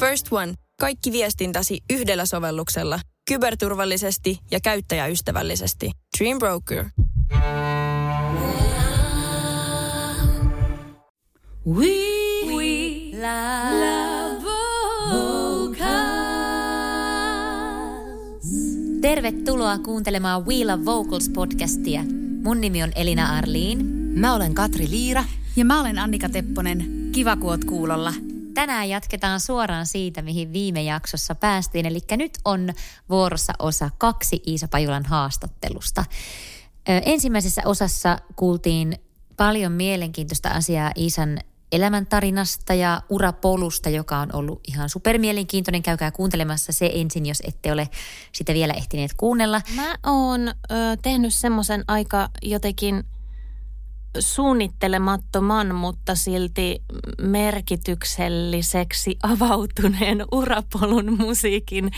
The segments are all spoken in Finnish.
First One. Kaikki viestintäsi yhdellä sovelluksella. Kyberturvallisesti ja käyttäjäystävällisesti. Dream Broker. We, we love vocals. Tervetuloa kuuntelemaan We Love Vocals podcastia. Mun nimi on Elina Arliin. Mä olen Katri Liira. Ja mä olen Annika Tepponen. Kiva, kun oot kuulolla. Tänään jatketaan suoraan siitä, mihin viime jaksossa päästiin. Eli nyt on vuorossa osa kaksi Iisa Pajulan haastattelusta. Ensimmäisessä osassa kuultiin paljon mielenkiintoista asiaa Iisan elämäntarinasta ja urapolusta, joka on ollut ihan supermielenkiintoinen. Käykää kuuntelemassa se ensin, jos ette ole sitä vielä ehtineet kuunnella. Mä oon ö, tehnyt semmoisen aika jotenkin suunnittelemattoman, mutta silti merkitykselliseksi avautuneen urapolun musiikin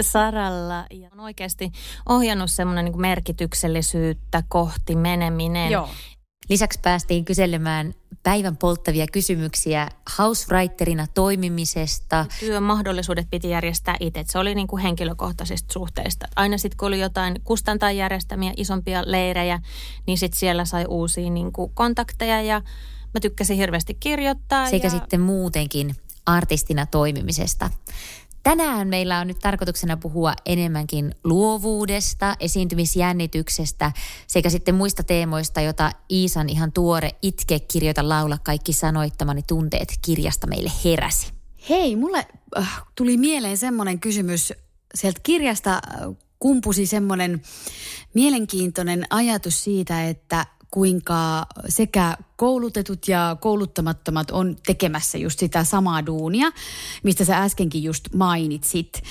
saralla. Ja on oikeasti ohjannut semmoinen niin merkityksellisyyttä kohti meneminen. Joo. Lisäksi päästiin kyselemään päivän polttavia kysymyksiä housewriterina toimimisesta. Työmahdollisuudet piti järjestää itse. Se oli niin kuin henkilökohtaisista suhteista. Aina sitten kun oli jotain kustantaa järjestämiä isompia leirejä, niin sitten siellä sai uusia niin kuin kontakteja ja mä tykkäsin hirveästi kirjoittaa. Sekä ja... sitten muutenkin artistina toimimisesta. Tänään meillä on nyt tarkoituksena puhua enemmänkin luovuudesta, esiintymisjännityksestä sekä sitten muista teemoista, jota Iisan ihan tuore Itke kirjoita laula kaikki sanoittamani tunteet kirjasta meille heräsi. Hei, mulle äh, tuli mieleen semmoinen kysymys. Sieltä kirjasta äh, kumpusi semmoinen mielenkiintoinen ajatus siitä, että kuinka sekä koulutetut ja kouluttamattomat on tekemässä just sitä samaa duunia, mistä sä äskenkin just mainitsit.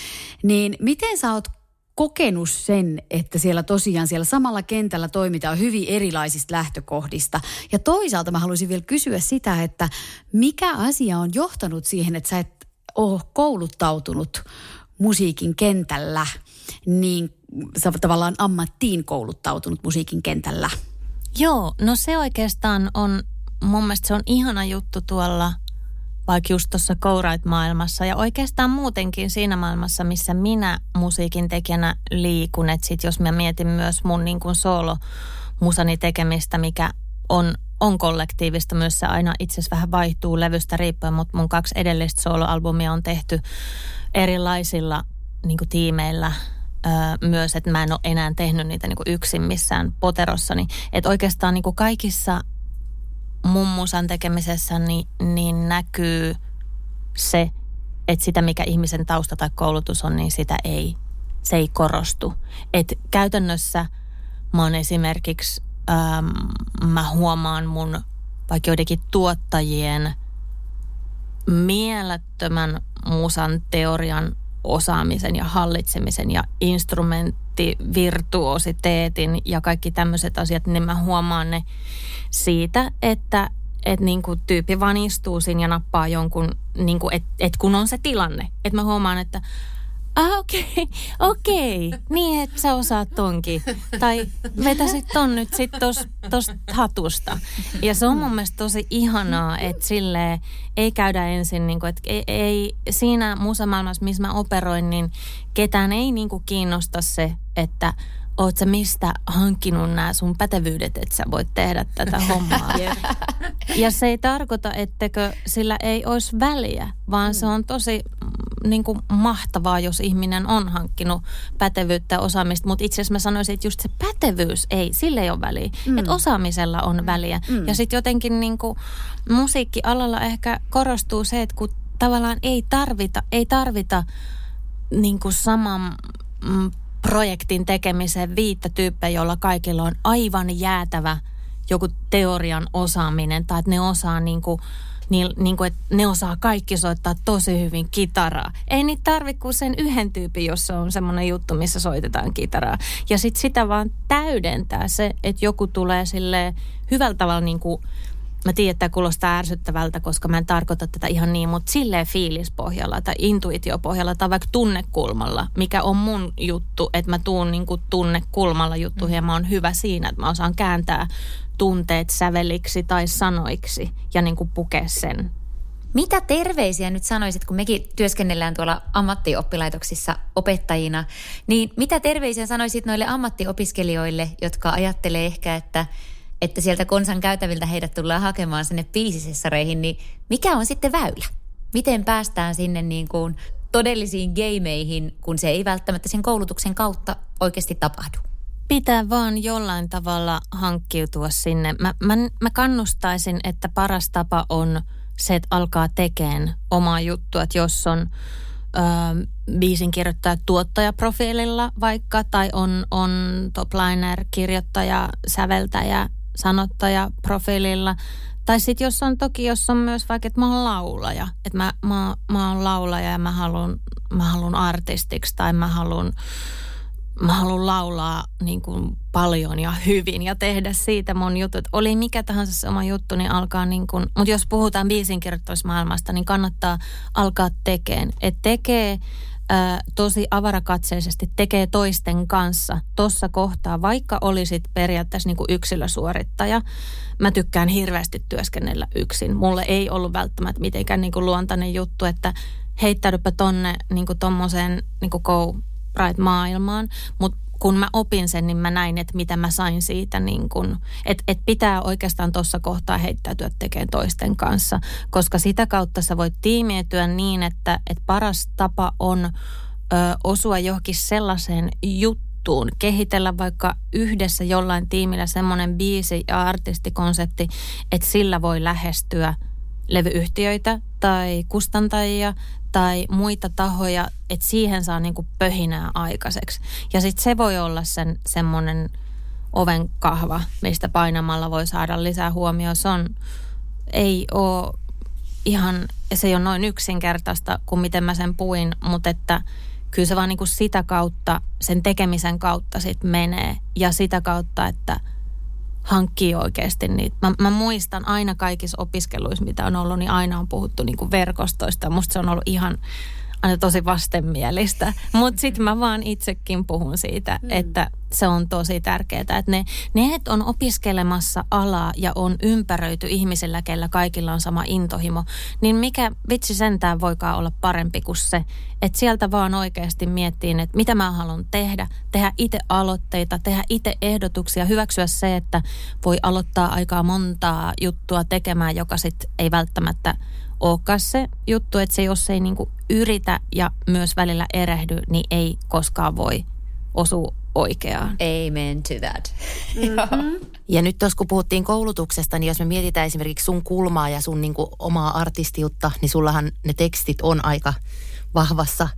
Niin miten sä oot kokenut sen, että siellä tosiaan siellä samalla kentällä toimitaan hyvin erilaisista lähtökohdista. Ja toisaalta mä haluaisin vielä kysyä sitä, että mikä asia on johtanut siihen, että sä et ole kouluttautunut musiikin kentällä, niin sä tavallaan ammattiin kouluttautunut musiikin kentällä – Joo, no se oikeastaan on, mun mielestä se on ihana juttu tuolla vaikka just tuossa maailmassa ja oikeastaan muutenkin siinä maailmassa, missä minä musiikin tekijänä liikun. Että sit jos mä mietin myös mun niin kuin solo musani tekemistä, mikä on, on kollektiivista. Myös se aina itse asiassa vähän vaihtuu levystä riippuen, mutta mun kaksi edellistä soloalbumia on tehty erilaisilla niin kuin tiimeillä öö, myös, että mä en ole enää tehnyt niitä niin kuin yksin missään poterossani. Että oikeastaan niin kuin kaikissa mun musan tekemisessä niin, niin näkyy se, että sitä mikä ihmisen tausta tai koulutus on, niin sitä ei, se ei korostu. Et käytännössä mä oon esimerkiksi, ähm, mä huomaan mun vaikka joidenkin tuottajien mielettömän musan teorian osaamisen ja hallitsemisen ja instrumenttivirtuositeetin ja kaikki tämmöiset asiat, niin mä huomaan ne siitä, että et niin kuin tyyppi vaan istuu siinä ja nappaa jonkun, niin kuin, et kun on se tilanne. Että mä huomaan, että Ah, okei, okay, okei. Okay. Niin, että sä osaat tonkin. Tai vetäsit ton nyt sit tosta hatusta. Ja se on mun mielestä tosi ihanaa, että sille ei käydä ensin, niin kuin, että ei, ei siinä musamaailmassa, missä mä operoin, niin ketään ei niin kuin kiinnosta se, että oot sä mistä hankkinut nämä sun pätevyydet, että sä voit tehdä tätä hommaa. ja se ei tarkoita, ettekö sillä ei olisi väliä, vaan se on tosi niin kuin mahtavaa, jos ihminen on hankkinut pätevyyttä ja osaamista. Mutta itse asiassa mä sanoisin, että just se pätevyys ei, sille ei ole väliä. Mm. Että osaamisella on mm. väliä. Mm. Ja sitten jotenkin niin kuin musiikkialalla ehkä korostuu se, että kun tavallaan ei tarvita, ei tarvita niin kuin saman mm, projektin tekemiseen viittä tyyppejä, jolla kaikilla on aivan jäätävä joku teorian osaaminen tai että ne osaa niin kuin niin, niin kuin, että ne osaa kaikki soittaa tosi hyvin kitaraa. Ei niitä tarvitse kuin sen yhden tyypin, jossa on semmoinen juttu, missä soitetaan kitaraa. Ja sitten sitä vaan täydentää se, että joku tulee sille hyvällä tavalla niin kuin Mä tiedän, että tämä kuulostaa ärsyttävältä, koska mä en tarkoita tätä ihan niin, mutta silleen fiilispohjalla tai intuitiopohjalla tai vaikka tunnekulmalla, mikä on mun juttu, että mä tuun niin kuin tunnekulmalla juttuihin ja mä oon hyvä siinä, että mä osaan kääntää tunteet säveliksi tai sanoiksi ja niin kuin pukea sen. Mitä terveisiä nyt sanoisit, kun mekin työskennellään tuolla ammattioppilaitoksissa opettajina, niin mitä terveisiä sanoisit noille ammattiopiskelijoille, jotka ajattelee ehkä, että, että sieltä konsan käytäviltä heidät tullaan hakemaan sinne biisisessareihin, niin mikä on sitten väylä? Miten päästään sinne niin kuin todellisiin gameihin, kun se ei välttämättä sen koulutuksen kautta oikeasti tapahdu? Pitää vaan jollain tavalla hankkiutua sinne. Mä, mä, mä kannustaisin, että paras tapa on se, että alkaa tekemään omaa juttua. Että jos on ö, biisin kirjoittaja tuottajaprofiililla vaikka, tai on, on topliner, kirjoittaja, säveltäjä, sanottaja profiililla, tai sitten jos on toki, jos on myös vaikka, että mä oon laulaja, että mä, mä, mä oon laulaja ja mä haluan mä haluan artistiksi tai mä haluan mä haluan laulaa niin kuin paljon ja hyvin ja tehdä siitä mun jutut. Oli mikä tahansa se oma juttu, niin alkaa niin kuin, mutta jos puhutaan biisinkirjoitusmaailmasta, niin kannattaa alkaa tekeen. Et tekee ää, tosi avarakatseisesti, tekee toisten kanssa tuossa kohtaa, vaikka olisit periaatteessa niin kuin yksilösuorittaja. Mä tykkään hirveästi työskennellä yksin. Mulle ei ollut välttämättä mitenkään niin kuin luontainen juttu, että heittäydypä tonne niin kuin tommoseen niin kuin go maailmaan, mutta kun mä opin sen, niin mä näin, että mitä mä sain siitä, niin kun, että et pitää oikeastaan tuossa kohtaa heittäytyä tekemään toisten kanssa, koska sitä kautta sä voit tiimiytyä niin, että et paras tapa on ö, osua johonkin sellaiseen juttuun, kehitellä vaikka yhdessä jollain tiimillä semmoinen biisi ja artistikonsepti, että sillä voi lähestyä levyyhtiöitä tai kustantajia tai muita tahoja, että siihen saa niinku pöhinää aikaiseksi. Ja sitten se voi olla sen semmoinen oven kahva, mistä painamalla voi saada lisää huomioon. Se on, ei ole ihan, se ei ole noin yksinkertaista kuin miten mä sen puin, mutta että kyllä se vaan niinku sitä kautta, sen tekemisen kautta sit menee. Ja sitä kautta, että – hankkii oikeasti niitä. Mä, mä muistan aina kaikissa opiskeluissa, mitä on ollut, niin aina on puhuttu niin kuin verkostoista. Musta se on ollut ihan aina tosi vastenmielistä. Mutta sitten mä vaan itsekin puhun siitä, mm. että se on tosi tärkeää, että ne, ne et on opiskelemassa alaa ja on ympäröity ihmisillä, kellä kaikilla on sama intohimo, niin mikä vitsi sentään voikaan olla parempi kuin se, että sieltä vaan oikeasti miettiin, että mitä mä haluan tehdä, tehdä itse aloitteita, tehdä itse ehdotuksia, hyväksyä se, että voi aloittaa aikaa montaa juttua tekemään, joka sitten ei välttämättä olekaan se juttu, että se jos ei niinku yritä ja myös välillä erehdy, niin ei koskaan voi osua oikeaan. Amen to that. Mm-hmm. ja nyt tuossa kun puhuttiin koulutuksesta, niin jos me mietitään esimerkiksi sun kulmaa ja sun niinku omaa artistiutta, niin sullahan ne tekstit on aika vahvassa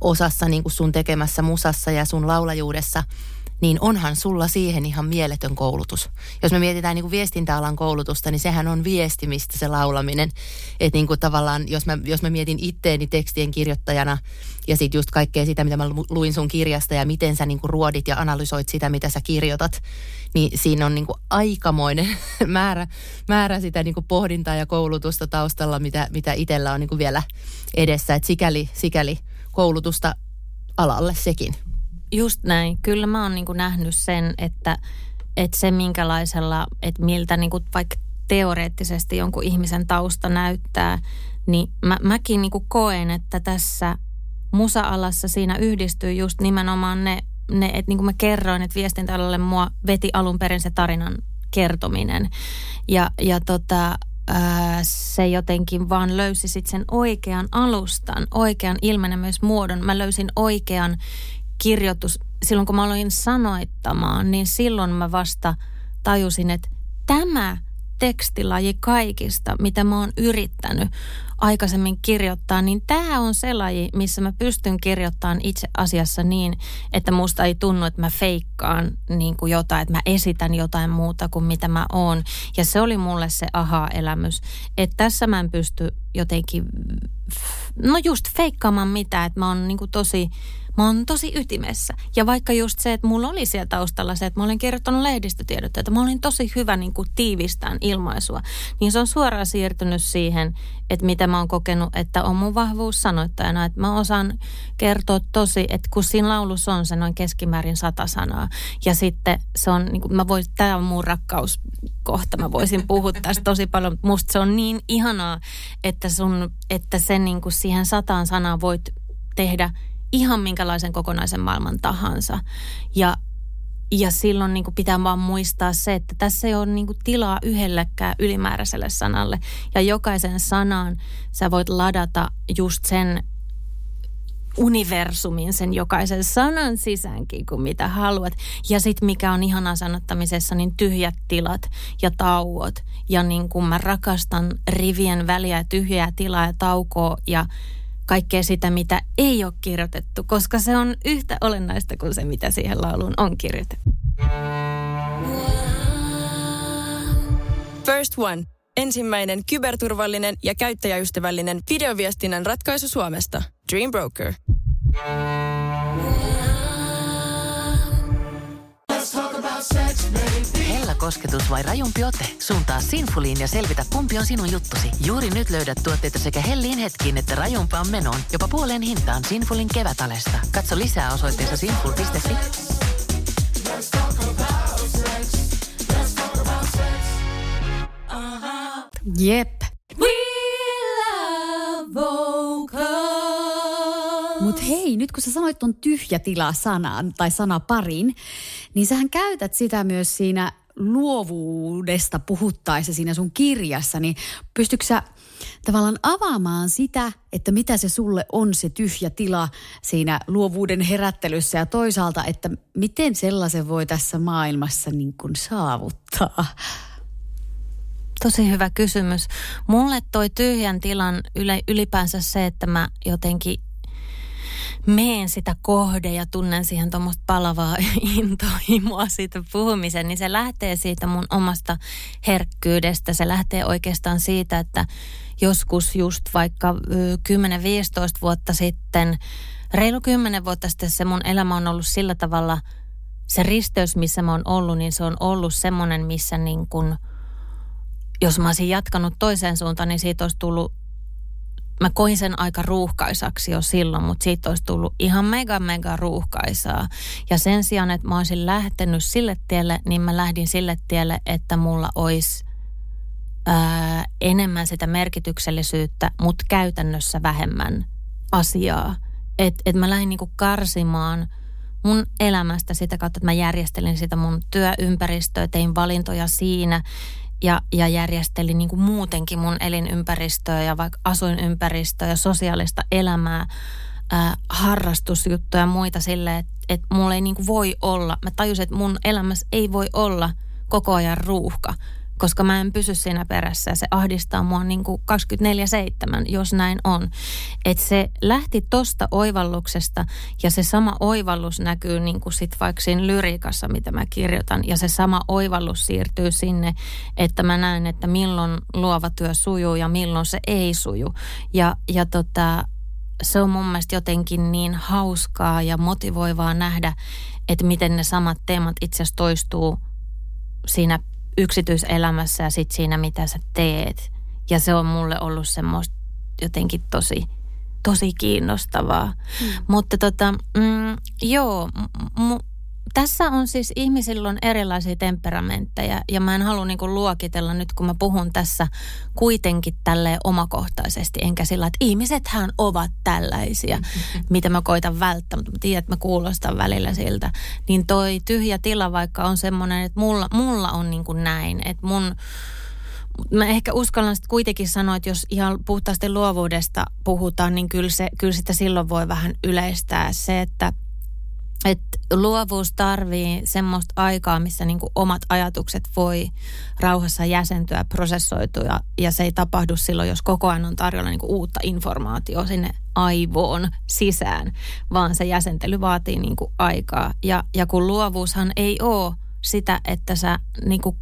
osassa niin kuin sun tekemässä musassa ja sun laulajuudessa – niin onhan sulla siihen ihan mieletön koulutus. Jos me mietitään niin kuin viestintäalan koulutusta, niin sehän on viestimistä se laulaminen. Että niin kuin tavallaan, jos mä, jos mä mietin itteeni tekstien kirjoittajana ja sitten just kaikkea sitä, mitä mä luin sun kirjasta ja miten sä niin kuin ruodit ja analysoit sitä, mitä sä kirjoitat, niin siinä on niin kuin aikamoinen määrä, määrä sitä niin kuin pohdintaa ja koulutusta taustalla, mitä, mitä itsellä on niin kuin vielä edessä. Että sikäli, sikäli koulutusta alalle sekin. Just näin. Kyllä mä oon niin nähnyt sen, että, että se minkälaisella, että miltä niin kuin vaikka teoreettisesti jonkun ihmisen tausta näyttää, niin mä, mäkin niin kuin koen, että tässä musa-alassa siinä yhdistyy just nimenomaan ne, ne että niin kuin mä kerroin, että viestintäalalle mua veti alun perin se tarinan kertominen. Ja, ja tota, se jotenkin vaan löysi sitten sen oikean alustan, oikean ilmenemysmuodon. Mä löysin oikean kirjoitus, silloin kun mä aloin sanoittamaan, niin silloin mä vasta tajusin, että tämä tekstilaji kaikista, mitä mä oon yrittänyt aikaisemmin kirjoittaa, niin tämä on se laji, missä mä pystyn kirjoittamaan itse asiassa niin, että musta ei tunnu, että mä feikkaan niin kuin jotain, että mä esitän jotain muuta kuin mitä mä oon. Ja se oli mulle se aha-elämys, että tässä mä en pysty jotenkin, no just feikkaamaan mitään, että mä oon niin kuin tosi mä oon tosi ytimessä. Ja vaikka just se, että mulla oli siellä taustalla se, että mä olen kirjoittanut lehdistötiedotteita, että mä olin tosi hyvä niin kuin tiivistään ilmaisua, niin se on suoraan siirtynyt siihen, että mitä mä oon kokenut, että on mun vahvuus sanoittajana, että mä osaan kertoa tosi, että kun siinä laulussa on se noin keskimäärin sata sanaa, ja sitten se on, niin kuin, mä voin, tämä on mun rakkauskohta, mä voisin puhua tästä tosi paljon, mutta musta se on niin ihanaa, että, sun, että sen niin kuin siihen sataan sanaan voit tehdä ihan minkälaisen kokonaisen maailman tahansa. Ja, ja silloin niin kuin pitää vaan muistaa se, että tässä ei ole niin kuin tilaa yhdellekään ylimääräiselle sanalle. Ja jokaisen sanaan sä voit ladata just sen universumin sen jokaisen sanan sisäänkin kuin mitä haluat. Ja sitten mikä on ihanaa sanottamisessa, niin tyhjät tilat ja tauot. Ja niin kuin mä rakastan rivien väliä, tyhjää tilaa ja taukoa ja kaikkea sitä, mitä ei ole kirjoitettu, koska se on yhtä olennaista kuin se, mitä siihen lauluun on kirjoitettu. First One. Ensimmäinen kyberturvallinen ja käyttäjäystävällinen videoviestinnän ratkaisu Suomesta. Dream Broker. Hella kosketus vai rajumpi ote? Suuntaa Sinfuliin ja selvitä kumpi on sinun juttusi. Juuri nyt löydät tuotteita sekä hellin hetkiin että rajumpaan menoon. Jopa puoleen hintaan Sinfulin kevätalesta. Katso lisää osoitteessa sinful.fi. Jep. We love vocal. Mutta hei, nyt kun sä sanoit ton tyhjä tila sanan tai sanaparin, niin sähän käytät sitä myös siinä luovuudesta puhuttaessa siinä sun kirjassa, niin pystytkö sä tavallaan avaamaan sitä, että mitä se sulle on se tyhjä tila siinä luovuuden herättelyssä ja toisaalta, että miten sellaisen voi tässä maailmassa niin kuin saavuttaa? Tosi hyvä kysymys. Mulle toi tyhjän tilan yle, ylipäänsä se, että mä jotenkin meen sitä kohde ja tunnen siihen tuommoista palavaa intohimoa siitä puhumisen, niin se lähtee siitä mun omasta herkkyydestä. Se lähtee oikeastaan siitä, että joskus just vaikka 10-15 vuotta sitten, reilu 10 vuotta sitten se mun elämä on ollut sillä tavalla, se risteys, missä mä oon ollut, niin se on ollut semmoinen, missä niin kuin, jos mä olisin jatkanut toiseen suuntaan, niin siitä olisi tullut mä koin sen aika ruuhkaisaksi jo silloin, mutta siitä olisi tullut ihan mega mega ruuhkaisaa. Ja sen sijaan, että mä olisin lähtenyt sille tielle, niin mä lähdin sille tielle, että mulla olisi ää, enemmän sitä merkityksellisyyttä, mutta käytännössä vähemmän asiaa. Että et mä lähdin niinku karsimaan mun elämästä sitä kautta, että mä järjestelin sitä mun työympäristöä, tein valintoja siinä ja, ja järjestelin niin kuin muutenkin mun elinympäristöä ja vaikka asuinympäristöä ja sosiaalista elämää, ää, harrastusjuttuja ja muita sille, että et mulla ei niin kuin voi olla, mä tajusin, että mun elämässä ei voi olla koko ajan ruuhka, koska mä en pysy siinä perässä ja se ahdistaa mua niin kuin 24-7, jos näin on. Että se lähti tosta oivalluksesta ja se sama oivallus näkyy niin kuin sit vaikka siinä lyriikassa, mitä mä kirjoitan. Ja se sama oivallus siirtyy sinne, että mä näen, että milloin luova työ sujuu ja milloin se ei suju. Ja, ja tota, se on mun mielestä jotenkin niin hauskaa ja motivoivaa nähdä, että miten ne samat teemat itse asiassa toistuu siinä yksityiselämässä ja sitten siinä, mitä sä teet. Ja se on mulle ollut semmoista jotenkin tosi, tosi kiinnostavaa. Mm. Mutta tota, mm, joo, m- tässä on siis ihmisillä on erilaisia temperamentteja ja mä en halua niinku luokitella nyt, kun mä puhun tässä kuitenkin tälleen omakohtaisesti, enkä sillä, että ihmisethän ovat tällaisia, mitä mä koitan välttää, mutta mä tiedän, että mä kuulostan välillä siltä. Niin toi tyhjä tila vaikka on semmoinen, että mulla, mulla on niinku näin, että mun mä ehkä uskallan sitten kuitenkin sanoa, että jos ihan puhtaasti luovuudesta puhutaan, niin kyllä, se, kyllä sitä silloin voi vähän yleistää se, että luovuus tarvii semmoista aikaa, missä niinku omat ajatukset voi rauhassa jäsentyä, prosessoitua ja se ei tapahdu silloin, jos koko ajan on tarjolla niinku uutta informaatiota sinne aivoon sisään, vaan se jäsentely vaatii niinku aikaa. Ja, ja kun luovuushan ei ole sitä, että sä niinku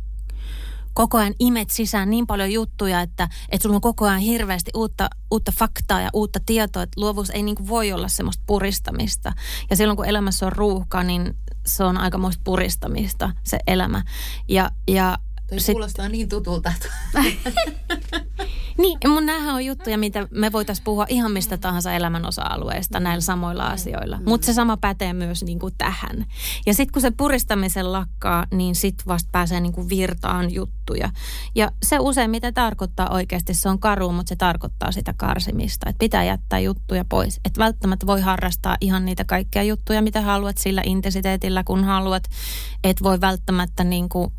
koko ajan imet sisään niin paljon juttuja, että, että sulla on koko ajan hirveästi uutta, uutta faktaa ja uutta tietoa, että luovuus ei niin voi olla semmoista puristamista. Ja silloin kun elämässä on ruuhka, niin se on aikamoista puristamista se elämä. Ja, ja Toi sit... kuulostaa niin tutulta. Niin, mun näähän on juttuja, mitä me voitaisiin puhua ihan mistä tahansa elämän osa-alueesta näillä samoilla asioilla. Mutta se sama pätee myös niin kuin tähän. Ja sitten kun se puristamisen lakkaa, niin sitten vasta pääsee niin kuin virtaan juttuja. Ja se useimmiten tarkoittaa oikeasti, se on karu, mutta se tarkoittaa sitä karsimista. Että pitää jättää juttuja pois. Että välttämättä voi harrastaa ihan niitä kaikkia juttuja, mitä haluat sillä intensiteetillä, kun haluat. Et voi välttämättä niin kuin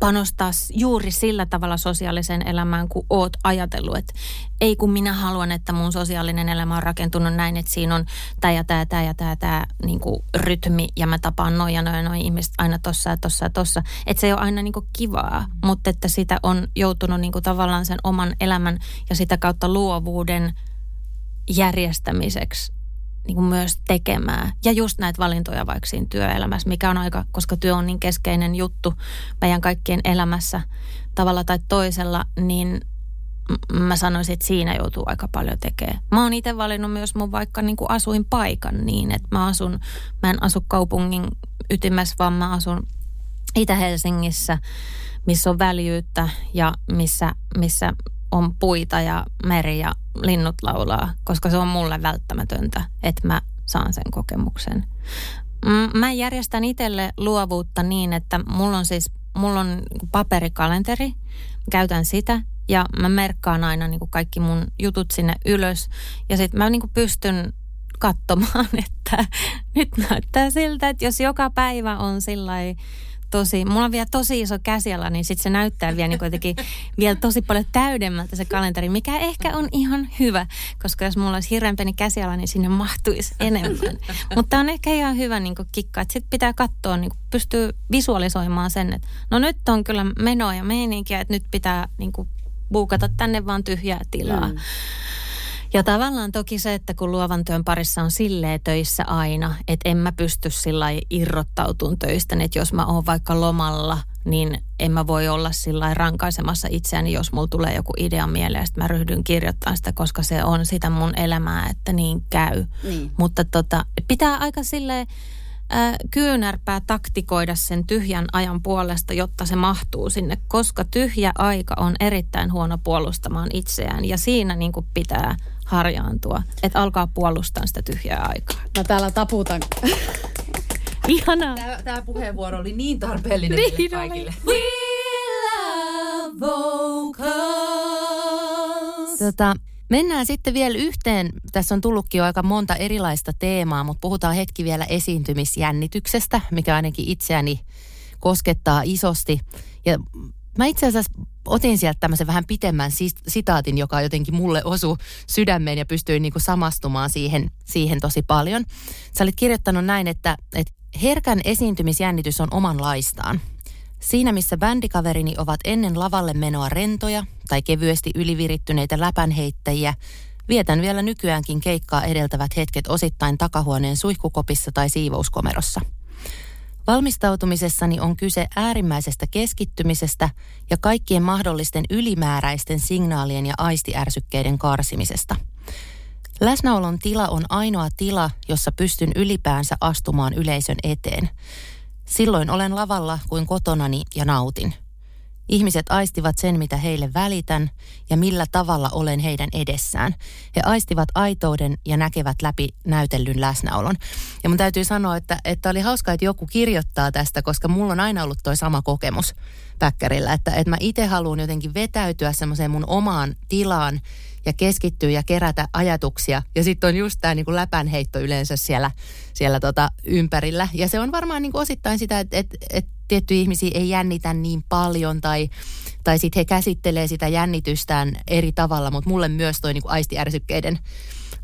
panostaa juuri sillä tavalla sosiaaliseen elämään, kun oot ajatellut, että ei kun minä haluan, että mun sosiaalinen elämä on rakentunut näin, että siinä on tämä ja tämä, tämä ja tämä, tämä niin kuin rytmi ja mä tapaan noin ja noin, noin ihmiset aina tossa ja tossa ja tossa. Että se ei ole aina niin kuin kivaa, mutta että sitä on joutunut niin kuin tavallaan sen oman elämän ja sitä kautta luovuuden järjestämiseksi niin kuin myös tekemään. Ja just näitä valintoja vaikka siinä työelämässä, mikä on aika, koska työ on niin keskeinen juttu meidän kaikkien elämässä tavalla tai toisella, niin mä sanoisin, että siinä joutuu aika paljon tekemään. Mä oon itse valinnut myös mun vaikka niin kuin asuinpaikan niin, että mä asun, mä en asu kaupungin ytimessä, vaan mä asun Itä-Helsingissä, missä on väljyyttä ja missä, missä on puita ja meri ja linnut laulaa, koska se on mulle välttämätöntä, että mä saan sen kokemuksen. Mm, mä järjestän itselle luovuutta niin, että mulla on siis mulla on paperikalenteri, käytän sitä ja mä merkkaan aina niin kuin kaikki mun jutut sinne ylös. Ja sitten mä niin kuin pystyn katsomaan, että nyt näyttää siltä, että jos joka päivä on sillä tosi, mulla on vielä tosi iso käsiala, niin sitten se näyttää vielä niin kuitenkin vielä tosi paljon täydemmältä se kalenteri, mikä ehkä on ihan hyvä, koska jos mulla olisi hirveän pieni käsiala, niin sinne mahtuisi enemmän. Mutta on ehkä ihan hyvä niin kikka, että sitten pitää katsoa, niin pystyy visualisoimaan sen, että no nyt on kyllä menoa ja meininkiä, että nyt pitää niin buukata tänne vaan tyhjää tilaa. Mm. Ja tavallaan toki se, että kun luovan työn parissa on silleen töissä aina, että en mä pysty sillä irrottautumaan töistä, että jos mä oon vaikka lomalla, niin en mä voi olla sillä rankaisemassa itseäni, jos mulla tulee joku idea mieleen, että mä ryhdyn kirjoittamaan sitä, koska se on sitä mun elämää, että niin käy. Niin. Mutta tota, pitää aika silleen äh, kyynärpää taktikoida sen tyhjän ajan puolesta, jotta se mahtuu sinne, koska tyhjä aika on erittäin huono puolustamaan itseään ja siinä niin kuin pitää harjaantua, että alkaa puolustaa sitä tyhjää aikaa. Mä täällä taputan. Ihanaa. Tämä, tämä puheenvuoro oli niin tarpeellinen niin kaikille. We love vocals. Tota, mennään sitten vielä yhteen. Tässä on tullutkin jo aika monta erilaista teemaa, mutta puhutaan hetki vielä esiintymisjännityksestä, mikä ainakin itseäni koskettaa isosti. Ja Mä itse asiassa otin sieltä tämmöisen vähän pitemmän sitaatin, joka jotenkin mulle osui sydämeen ja pystyin niin kuin samastumaan siihen, siihen tosi paljon. Sä olit kirjoittanut näin, että, että herkän esiintymisjännitys on omanlaistaan. Siinä missä bändikaverini ovat ennen lavalle menoa rentoja tai kevyesti ylivirittyneitä läpänheittäjiä, vietän vielä nykyäänkin keikkaa edeltävät hetket osittain takahuoneen suihkukopissa tai siivouskomerossa – Valmistautumisessani on kyse äärimmäisestä keskittymisestä ja kaikkien mahdollisten ylimääräisten signaalien ja aistiärsykkeiden karsimisesta. Läsnäolon tila on ainoa tila, jossa pystyn ylipäänsä astumaan yleisön eteen. Silloin olen lavalla kuin kotonani ja nautin – Ihmiset aistivat sen, mitä heille välitän ja millä tavalla olen heidän edessään. He aistivat aitouden ja näkevät läpi näytellyn läsnäolon. Ja mun täytyy sanoa, että, että oli hauskaa, että joku kirjoittaa tästä, koska mulla on aina ollut toi sama kokemus päkkärillä, että, että mä itse haluan jotenkin vetäytyä semmoiseen mun omaan tilaan ja keskittyä ja kerätä ajatuksia. Ja sitten on just tämä niinku läpänheitto yleensä siellä, siellä tota ympärillä. Ja se on varmaan niinku osittain sitä, että et, et tiettyjä ihmisiä ei jännitä niin paljon tai, tai sitten he käsittelee sitä jännitystään eri tavalla, mutta mulle myös toi niinku aistiärsykkeiden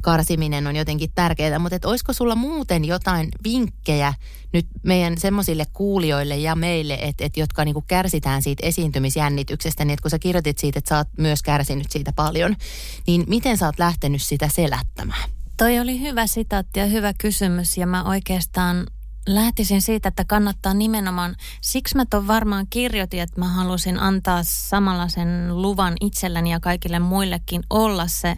karsiminen on jotenkin tärkeää, mutta olisiko sulla muuten jotain vinkkejä nyt meidän semmoisille kuulijoille ja meille, että, että jotka niinku kärsitään siitä esiintymisjännityksestä, niin että kun sä kirjoitit siitä, että sä oot myös kärsinyt siitä paljon, niin miten sä oot lähtenyt sitä selättämään? Toi oli hyvä sitaatti ja hyvä kysymys ja mä oikeastaan lähtisin siitä, että kannattaa nimenomaan, siksi mä ton varmaan kirjoitin, että mä halusin antaa samalla sen luvan itselläni ja kaikille muillekin olla se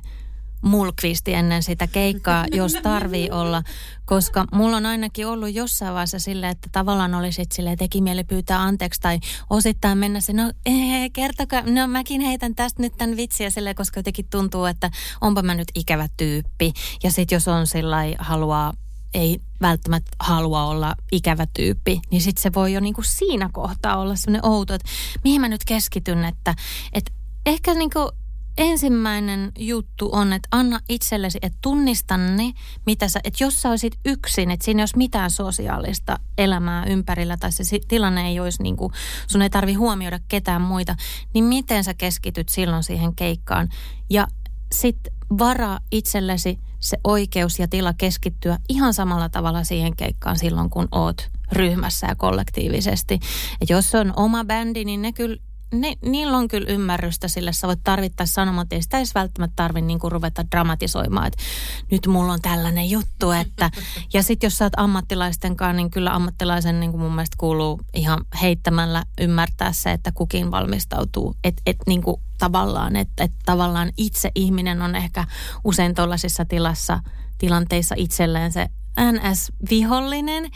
mulkvisti ennen sitä keikkaa, jos tarvii olla. Koska mulla on ainakin ollut jossain vaiheessa silleen, että tavallaan olisit sille teki mieli pyytää anteeksi tai osittain mennä se, no ee, kertokaa, no mäkin heitän tästä nyt tämän vitsiä silleen, koska jotenkin tuntuu, että onpa mä nyt ikävä tyyppi. Ja sitten jos on sillä haluaa ei välttämättä halua olla ikävä tyyppi, niin sitten se voi jo niinku siinä kohtaa olla sellainen outo, että mihin mä nyt keskityn, että, että ehkä niinku ensimmäinen juttu on, että anna itsellesi, että tunnista ne, mitä sä, että jos sä olisit yksin, että siinä ei olisi mitään sosiaalista elämää ympärillä tai se tilanne ei olisi niin kuin, sun ei tarvi huomioida ketään muita, niin miten sä keskityt silloin siihen keikkaan? Ja sitten varaa itsellesi se oikeus ja tila keskittyä ihan samalla tavalla siihen keikkaan silloin, kun oot ryhmässä ja kollektiivisesti. Et jos on oma bändi, niin ne kyllä ne, niillä on kyllä ymmärrystä sille, sä voit tarvittaessa sanomaan, että ei sitä edes välttämättä tarvitse niin ruveta dramatisoimaan, että nyt mulla on tällainen juttu, että ja sitten jos sä oot ammattilaisten kanssa, niin kyllä ammattilaisen niin kuin mun mielestä kuuluu ihan heittämällä ymmärtää se, että kukin valmistautuu, että et, niin kuin tavallaan, että et tavallaan itse ihminen on ehkä usein tuollaisissa tilassa, tilanteissa itselleen se NS-vihollinen,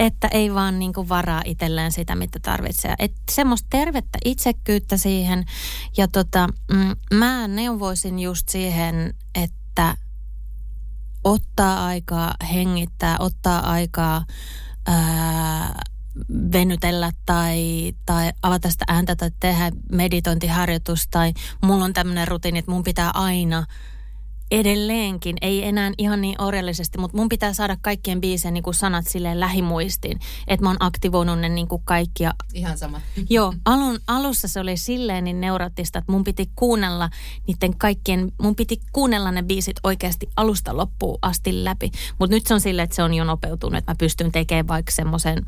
että ei vaan niin kuin varaa itselleen sitä, mitä tarvitsee. Että semmoista tervettä itsekyyttä siihen. Ja tota, mm, mä neuvoisin just siihen, että ottaa aikaa hengittää, ottaa aikaa ää, venytellä tai, tai avata sitä ääntä tai tehdä meditointiharjoitus tai mulla on tämmöinen rutiini, että mun pitää aina – edelleenkin, ei enää ihan niin orjallisesti, mutta mun pitää saada kaikkien biisien niin kuin sanat silleen lähimuistiin, että mä oon aktivoinut ne niin kuin kaikkia. Ihan sama. Joo, alun, alussa se oli silleen niin neuroottista, että mun piti kuunnella niiden kaikkien, mun piti kuunnella ne biisit oikeasti alusta loppuun asti läpi. Mutta nyt se on silleen, että se on jo nopeutunut, että mä pystyn tekemään vaikka semmoisen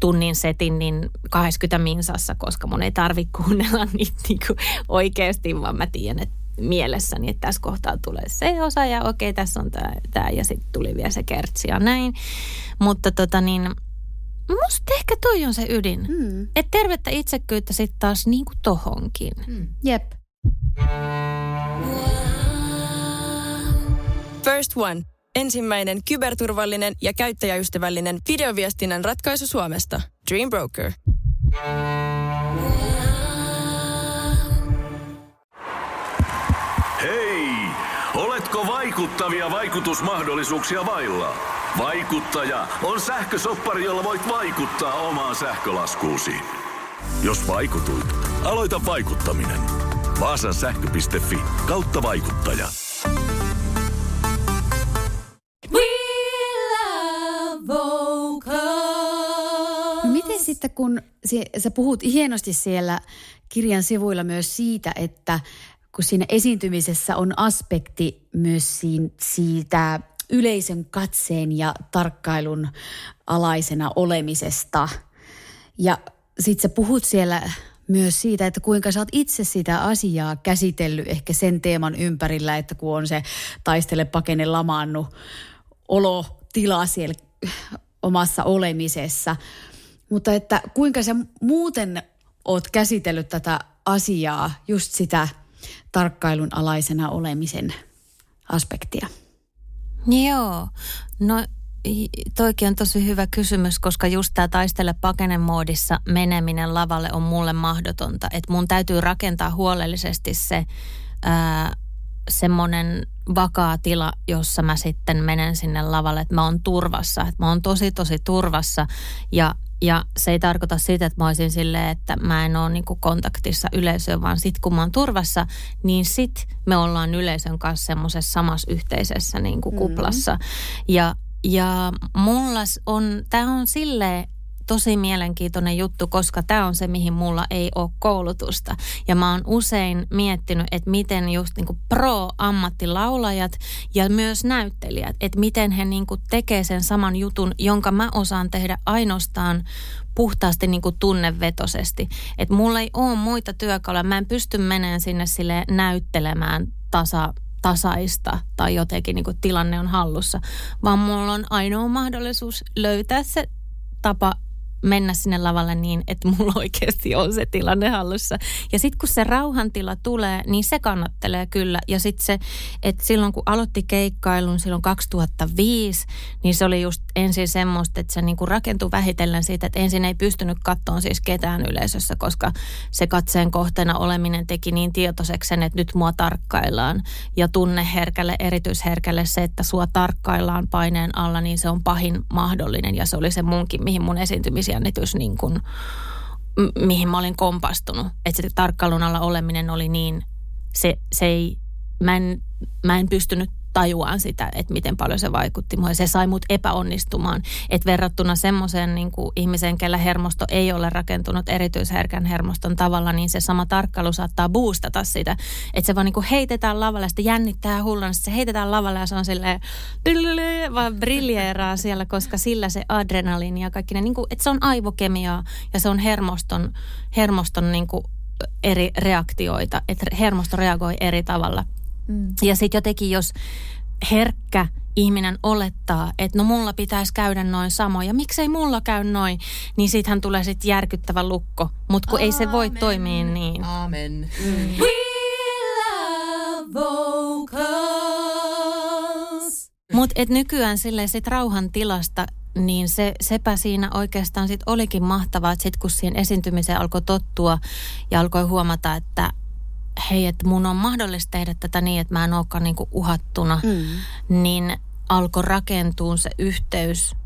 tunnin setin niin 80 minsassa, koska mun ei tarvi kuunnella niitä niin kuin oikeasti, vaan mä tiedän, että mielessäni, että tässä kohtaa tulee se osa ja okei, tässä on tämä, tämä ja sitten tuli vielä se kertsi ja näin. Mutta tota niin, musta ehkä toi on se ydin. Mm. Että tervettä itsekyyttä sitten taas niin kuin tohonkin. Mm. Jep. First One. Ensimmäinen kyberturvallinen ja käyttäjäystävällinen videoviestinnän ratkaisu Suomesta. Dream Broker. Oletko vaikuttavia vaikutusmahdollisuuksia vailla? Vaikuttaja on sähkösoppari, jolla voit vaikuttaa omaan sähkölaskuusi. Jos vaikutuit, aloita vaikuttaminen. Vaasan sähkö.fi kautta vaikuttaja. No miten sitten, kun sä puhut hienosti siellä kirjan sivuilla myös siitä, että kun siinä esiintymisessä on aspekti myös siitä yleisön katseen ja tarkkailun alaisena olemisesta. Ja sit sä puhut siellä myös siitä, että kuinka sä oot itse sitä asiaa käsitellyt ehkä sen teeman ympärillä, että kun on se taistele pakene lamaannu olotila siellä omassa olemisessa. Mutta että kuinka sä muuten oot käsitellyt tätä asiaa, just sitä – tarkkailun alaisena olemisen aspektia? Joo, no toikin on tosi hyvä kysymys, koska just tämä taistele pakenemoodissa meneminen lavalle on mulle mahdotonta. Että mun täytyy rakentaa huolellisesti se ää, semmoinen vakaa tila, jossa mä sitten menen sinne lavalle, että mä oon turvassa. Että mä oon tosi tosi turvassa ja ja se ei tarkoita sitä, että mä olisin silleen, että mä en ole niin kontaktissa yleisöön, vaan sit kun mä oon turvassa, niin sit me ollaan yleisön kanssa semmoisessa samassa yhteisessä niin kuin kuplassa. Mm. Ja, ja mulla on, tämä on silleen tosi mielenkiintoinen juttu, koska tämä on se, mihin mulla ei ole koulutusta. Ja mä oon usein miettinyt, että miten just niinku pro-ammattilaulajat ja myös näyttelijät, että miten he niinku tekee sen saman jutun, jonka mä osaan tehdä ainoastaan puhtaasti niin kuin tunnevetosesti. Että mulla ei ole muita työkaluja. Mä en pysty menemään sinne sille näyttelemään tasa, tasaista tai jotenkin niin kuin tilanne on hallussa, vaan mulla on ainoa mahdollisuus löytää se tapa mennä sinne lavalle niin, että mulla oikeasti on se tilanne hallussa. Ja sitten kun se rauhantila tulee, niin se kannattelee kyllä. Ja sitten se, että silloin kun aloitti keikkailun silloin 2005, niin se oli just ensin semmoista, että se niinku rakentui vähitellen siitä, että ensin ei pystynyt kattoon siis ketään yleisössä, koska se katseen kohteena oleminen teki niin tietoiseksi sen, että nyt mua tarkkaillaan. Ja tunneherkälle, erityisherkälle se, että sua tarkkaillaan paineen alla, niin se on pahin mahdollinen. Ja se oli se munkin, mihin mun esiintymisjännitys niin kuin, mihin mä olin kompastunut. Että se tarkkailun alla oleminen oli niin, se, se ei, mä en, mä en pystynyt tajuaan sitä, että miten paljon se vaikutti mua. Se sai mut epäonnistumaan. Että verrattuna semmoiseen niin ihmiseen, kellä hermosto ei ole rakentunut erityisherkän hermoston tavalla, niin se sama tarkkailu saattaa boostata sitä. Että se vaan niin heitetään lavalle, sitten jännittää sitten se heitetään lavalle ja se on silleen, vaan briljeeraa siellä, koska sillä se adrenaliini ja kaikki ne, niin kuin, että se on aivokemiaa ja se on hermoston, hermoston niin kuin eri reaktioita, että hermosto reagoi eri tavalla. Mm. Ja sitten jotenkin, jos herkkä ihminen olettaa, että no mulla pitäisi käydä noin samoja, miksei mulla käy noin, niin siitähän tulee sitten järkyttävä lukko. Mutta kun Amen. ei se voi toimia niin. Amen. Mm. We love vocals. Mutta nykyään silleen sit rauhan tilasta niin se, sepä siinä oikeastaan sit olikin mahtavaa, että sitten kun siihen esiintymiseen alkoi tottua ja alkoi huomata, että hei, että mun on mahdollista tehdä tätä niin, että mä en olekaan niinku uhattuna, mm. niin alkoi rakentua se yhteys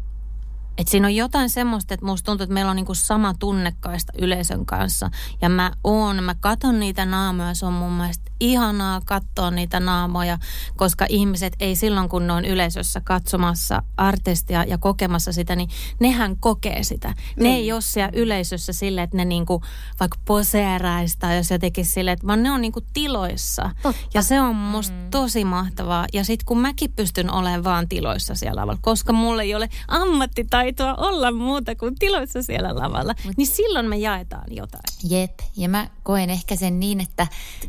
et siinä on jotain semmoista, että musta tuntuu, että meillä on niinku sama tunnekaista yleisön kanssa. Ja mä oon, mä katon niitä naamoja, se on mun mielestä ihanaa katsoa niitä naamoja, koska ihmiset ei silloin, kun ne on yleisössä katsomassa artistia ja kokemassa sitä, niin nehän kokee sitä. Mm. Ne ei ole siellä yleisössä sille, että ne niinku vaikka poseeraista, jos jotenkin sille, että vaan ne on niinku tiloissa. Totta. Ja se on musta mm. tosi mahtavaa. Ja sitten kun mäkin pystyn olemaan vaan tiloissa siellä lavalla, koska mulla ei ole ammattitaitoa taitoa olla muuta kuin tiloissa siellä lavalla, niin silloin me jaetaan jotain. Jep, ja mä koen ehkä sen niin, että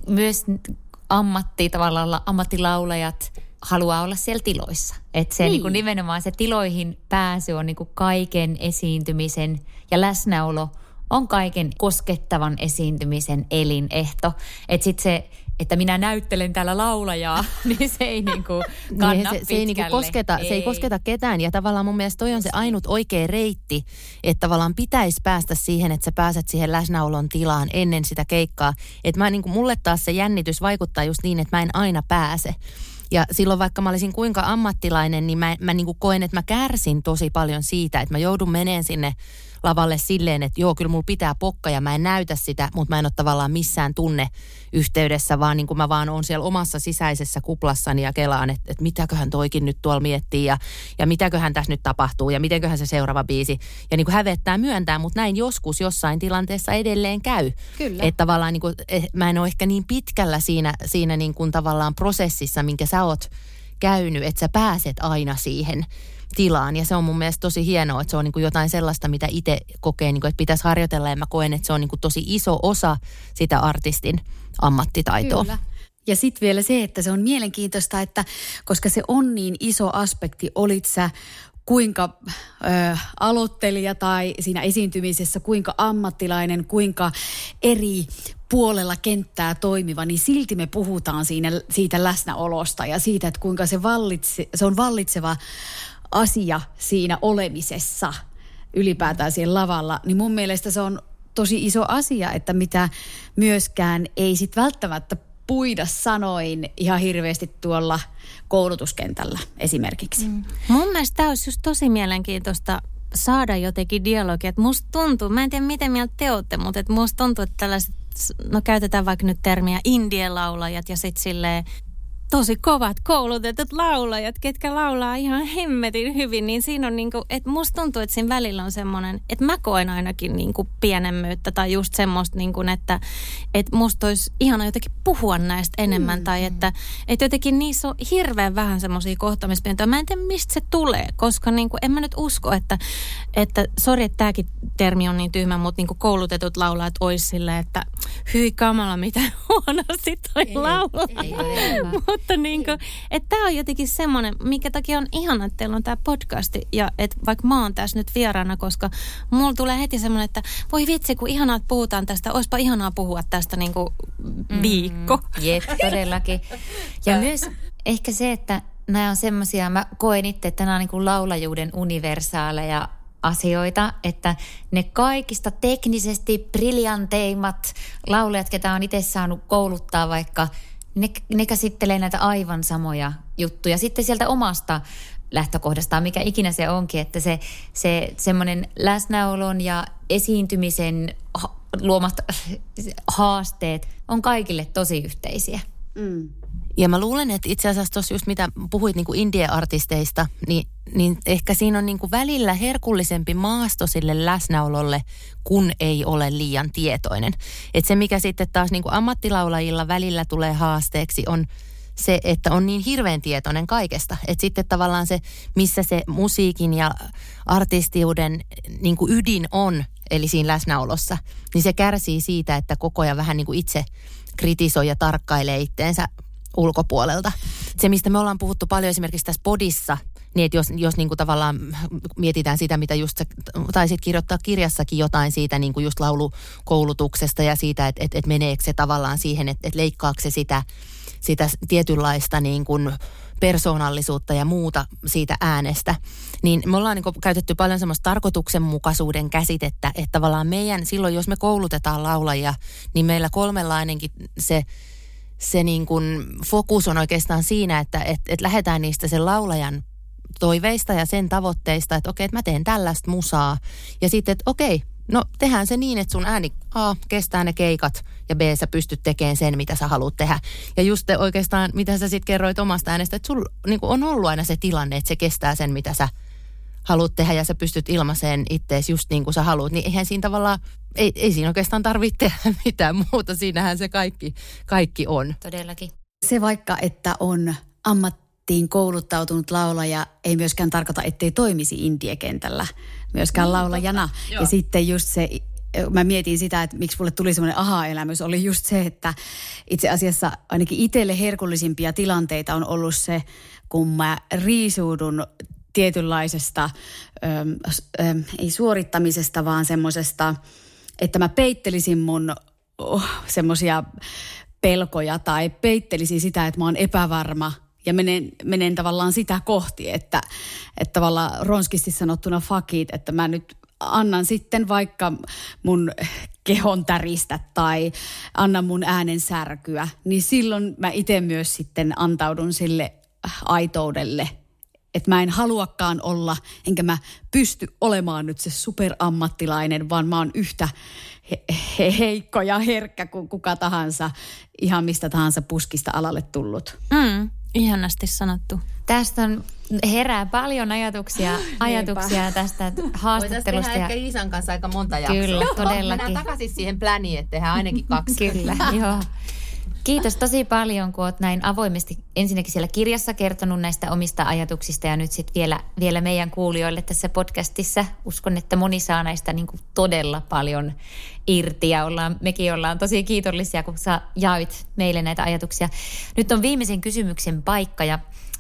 myös ammatti, tavallaan ammattilaulajat haluaa olla siellä tiloissa. Että se niin. Niin kuin nimenomaan se tiloihin pääsy on niin kuin kaiken esiintymisen ja läsnäolo on kaiken koskettavan esiintymisen elinehto. Että sitten se että minä näyttelen täällä laulajaa, niin se ei niinku kanna niin, se, se, ei niinku kosketa, ei. se ei kosketa ketään. Ja tavallaan mun mielestä toi on se ainut oikea reitti, että tavallaan pitäisi päästä siihen, että sä pääset siihen läsnäolon tilaan ennen sitä keikkaa. Että mä niinku, mulle taas se jännitys vaikuttaa just niin, että mä en aina pääse. Ja silloin vaikka mä olisin kuinka ammattilainen, niin mä, mä niin koen, että mä kärsin tosi paljon siitä, että mä joudun meneen sinne lavalle silleen, että joo, kyllä mulla pitää pokka ja mä en näytä sitä, mutta mä en ole tavallaan missään tunne yhteydessä, vaan niin kuin mä vaan on siellä omassa sisäisessä kuplassani ja kelaan, että, että mitäköhän toikin nyt tuolla miettii ja, ja mitäköhän tässä nyt tapahtuu ja mitenköhän se seuraava biisi. Ja niin kuin hävettää myöntää, mutta näin joskus jossain tilanteessa edelleen käy. Kyllä. Että tavallaan niin kuin, eh, mä en ole ehkä niin pitkällä siinä, siinä niin kuin tavallaan prosessissa, minkä sä oot käynyt, että sä pääset aina siihen tilaan. Ja se on mun mielestä tosi hienoa, että se on niin kuin jotain sellaista, mitä itse kokee, niin kuin, että pitäisi harjoitella. Ja mä koen, että se on niin kuin tosi iso osa sitä artistin ammattitaitoa. Kyllä. Ja sitten vielä se, että se on mielenkiintoista, että koska se on niin iso aspekti, olit sä kuinka ö, aloittelija tai siinä esiintymisessä, kuinka ammattilainen, kuinka eri puolella kenttää toimiva, niin silti me puhutaan siinä, siitä läsnäolosta ja siitä, että kuinka se, vallitse, se on vallitseva asia siinä olemisessa ylipäätään siellä lavalla, niin mun mielestä se on tosi iso asia, että mitä myöskään ei sit välttämättä puida sanoin ihan hirveästi tuolla koulutuskentällä esimerkiksi. Mm. Mun mielestä tämä olisi just tosi mielenkiintoista saada jotenkin dialogia. Että musta tuntuu, mä en tiedä miten mieltä te olette, mutta että musta tuntuu, että tällaiset, no käytetään vaikka nyt termiä indien laulajat ja sitten silleen tosi kovat koulutetut laulajat, ketkä laulaa ihan hemmetin hyvin, niin siinä on niinku, että musta tuntuu, että siinä välillä on semmoinen, että mä koen ainakin niinku pienemmyyttä tai just semmoista, niinku, että, että musta olisi ihana jotenkin puhua näistä enemmän mm. tai että, että jotenkin niissä on hirveän vähän semmoisia kohtaamispintoja. Mä en tiedä, mistä se tulee, koska niinku, en mä nyt usko, että, että sori, että tämäkin termi on niin tyhmä, mutta niinku koulutetut laulajat olisi silleen, että hyi kamala, mitä huonosti toi laulaa. Mutta niin kuin, että tämä on jotenkin semmoinen, mikä takia on ihana, että teillä on tämä podcasti. Ja että vaikka mä oon tässä nyt vieraana, koska mulla tulee heti semmoinen, että voi vitsi, kun ihanaa, että puhutaan tästä. Olisipa ihanaa puhua tästä niin kuin viikko. Mm, jep, todellakin. Ja myös ehkä se, että nämä on semmoisia, mä koen itse, että nämä on niin kuin laulajuuden universaaleja asioita, että ne kaikista teknisesti briljanteimmat laulajat, ketä on itse saanut kouluttaa vaikka, ne, ne käsittelee näitä aivan samoja juttuja. Sitten sieltä omasta lähtökohdastaan, mikä ikinä se onkin, että se, se semmoinen läsnäolon ja esiintymisen luomat haasteet on kaikille tosi yhteisiä. Mm. Ja mä luulen, että itse asiassa tuossa just mitä puhuit niin kuin indie-artisteista, niin, niin ehkä siinä on niin kuin välillä herkullisempi maasto sille läsnäololle, kun ei ole liian tietoinen. Et se, mikä sitten taas niin kuin ammattilaulajilla välillä tulee haasteeksi, on se, että on niin hirveän tietoinen kaikesta. Että sitten tavallaan se, missä se musiikin ja artistiuden niin kuin ydin on, eli siinä läsnäolossa, niin se kärsii siitä, että koko ajan vähän niin kuin itse kritisoi ja tarkkailee itteensä ulkopuolelta. Se, mistä me ollaan puhuttu paljon esimerkiksi tässä podissa, niin että jos, jos niin kuin tavallaan mietitään sitä, mitä just sä taisit kirjoittaa kirjassakin jotain siitä niin kuin just laulukoulutuksesta ja siitä, että, että, että meneekö se tavallaan siihen, että, että leikkaako se sitä, sitä tietynlaista niin kuin persoonallisuutta ja muuta siitä äänestä, niin me ollaan niin käytetty paljon semmoista tarkoituksenmukaisuuden käsitettä, että tavallaan meidän, silloin jos me koulutetaan laulajia, niin meillä kolmenlainenkin se se niin kuin fokus on oikeastaan siinä, että et, et lähdetään niistä sen laulajan toiveista ja sen tavoitteista, että okei, että mä teen tällaista musaa. Ja sitten, että okei, no tehdään se niin, että sun ääni A kestää ne keikat ja B sä pystyt tekemään sen, mitä sä haluat tehdä. Ja just te oikeastaan, mitä sä sitten kerroit omasta äänestä, että sulla niin on ollut aina se tilanne, että se kestää sen, mitä sä haluat tehdä ja sä pystyt ilmaiseen ittees just niin kuin sä haluat, niin eihän siinä tavallaan, ei, ei siinä oikeastaan tarvitse tehdä mitään muuta. Siinähän se kaikki, kaikki on. Todellakin. Se vaikka, että on ammattiin kouluttautunut laulaja, ei myöskään tarkoita, ettei toimisi indiekentällä myöskään mm, laulajana. Totta, ja sitten just se mä mietin sitä, että miksi mulle tuli semmoinen aha-elämys, oli just se, että itse asiassa ainakin itselle herkullisimpia tilanteita on ollut se, kun mä riisuudun tietynlaisesta, äm, äm, ei suorittamisesta, vaan semmoisesta, että mä peittelisin mun oh, semmoisia pelkoja tai peittelisin sitä, että mä oon epävarma. Ja menen, menen tavallaan sitä kohti, että, että tavallaan ronskisti sanottuna fakit, että mä nyt annan sitten vaikka mun kehon täristä tai annan mun äänen särkyä, niin silloin mä itse myös sitten antaudun sille aitoudelle että mä en haluakaan olla, enkä mä pysty olemaan nyt se superammattilainen, vaan mä oon yhtä he- he- heikko ja herkkä kuin kuka tahansa, ihan mistä tahansa puskista alalle tullut. Mm, ihanasti sanottu. Tästä on, herää paljon ajatuksia, ajatuksia tästä haastattelusta. Voitaisiin tehdä ehkä Iisan kanssa aika monta jaksoa. Kyllä, todellakin. Mennään takaisin siihen pläniin, että tehdään ainakin kaksi. Kyllä, joo. Kiitos tosi paljon, kun olet näin avoimesti ensinnäkin siellä kirjassa kertonut näistä omista ajatuksista ja nyt sitten vielä, vielä meidän kuulijoille tässä podcastissa. Uskon, että moni saa näistä niin kuin todella paljon irti ja ollaan, mekin ollaan tosi kiitollisia, kun sä jaoit meille näitä ajatuksia. Nyt on viimeisen kysymyksen paikka ja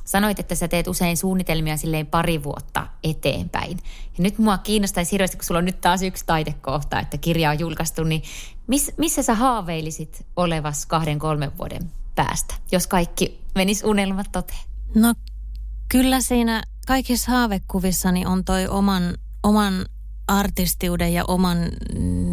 Sanoit, että sä teet usein suunnitelmia silleen pari vuotta eteenpäin. Ja nyt mua kiinnostaisi hirveästi, kun sulla on nyt taas yksi taidekohta, että kirja on julkaistu, niin miss, missä sä haaveilisit olevas kahden, kolmen vuoden päästä, jos kaikki menis unelmat toteen? No kyllä siinä kaikissa haavekuvissani on toi oman, oman artistiuden ja oman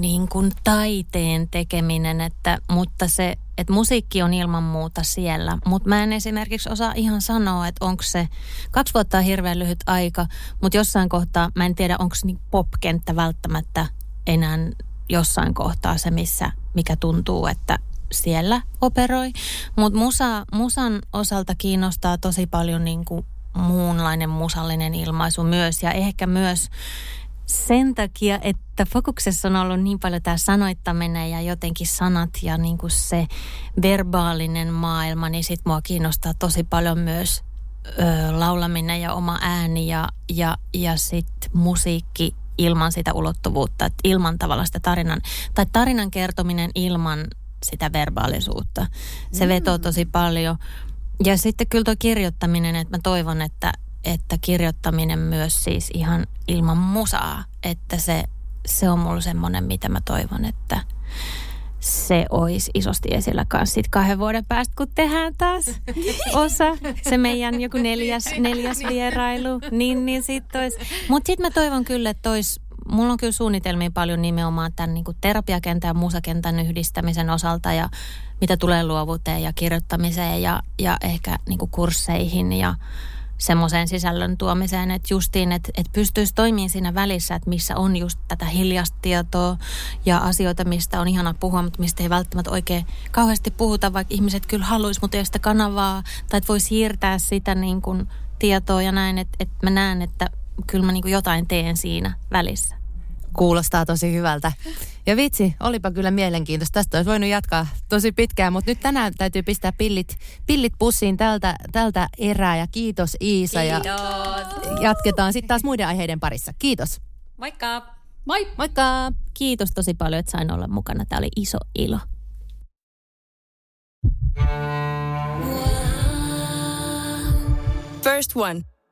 niin kuin, taiteen tekeminen, että, mutta se, että musiikki on ilman muuta siellä. Mutta mä en esimerkiksi osaa ihan sanoa, että onko se, kaksi vuotta on hirveän lyhyt aika, mutta jossain kohtaa, mä en tiedä, onko niin popkenttä välttämättä enää jossain kohtaa se, missä, mikä tuntuu, että siellä operoi. Mutta musa, musan osalta kiinnostaa tosi paljon niin kuin muunlainen musallinen ilmaisu myös ja ehkä myös sen takia, että fokuksessa on ollut niin paljon tämä sanoittaminen ja jotenkin sanat ja niin kuin se verbaalinen maailma, niin sit mua kiinnostaa tosi paljon myös ö, laulaminen ja oma ääni ja, ja, ja sitten musiikki ilman sitä ulottuvuutta, että ilman tavallaan sitä tarinan, tai tarinan kertominen ilman sitä verbaalisuutta. Se mm. vetoo tosi paljon Ja sitten kyllä tuo kirjoittaminen, että mä toivon, että, että kirjoittaminen myös siis ihan ilman musaa, että se, se on mulla semmoinen, mitä mä toivon, että se olisi isosti esillä kanssa sit kahden vuoden päästä, kun tehdään taas osa, se meidän joku neljäs, neljäs vierailu, niin, niin sitten olisi. Mutta sitten mä toivon kyllä, että olisi mulla on kyllä suunnitelmia paljon nimenomaan tämän niin kuin terapiakentän ja musakentän yhdistämisen osalta ja mitä tulee luovuuteen ja kirjoittamiseen ja, ja ehkä niin kuin kursseihin ja semmoiseen sisällön tuomiseen, että justiin, että, että pystyisi toimimaan siinä välissä, että missä on just tätä hiljasta tietoa ja asioita, mistä on ihana puhua, mutta mistä ei välttämättä oikein kauheasti puhuta, vaikka ihmiset kyllä haluaisi, mutta ei sitä kanavaa, tai että voi siirtää sitä niin kuin tietoa ja näin, että, että mä näen, että kyllä mä niin kuin jotain teen siinä välissä. Kuulostaa tosi hyvältä. Ja vitsi, olipa kyllä mielenkiintoista. Tästä olisi voinut jatkaa tosi pitkään, mutta nyt tänään täytyy pistää pillit, pillit pussiin tältä, tältä erää. Ja kiitos Iisa. Kiitos. Ja jatketaan sitten taas muiden aiheiden parissa. Kiitos. Moikka! Moi! Moikka! Kiitos tosi paljon, että sain olla mukana. Tämä oli iso ilo. First One.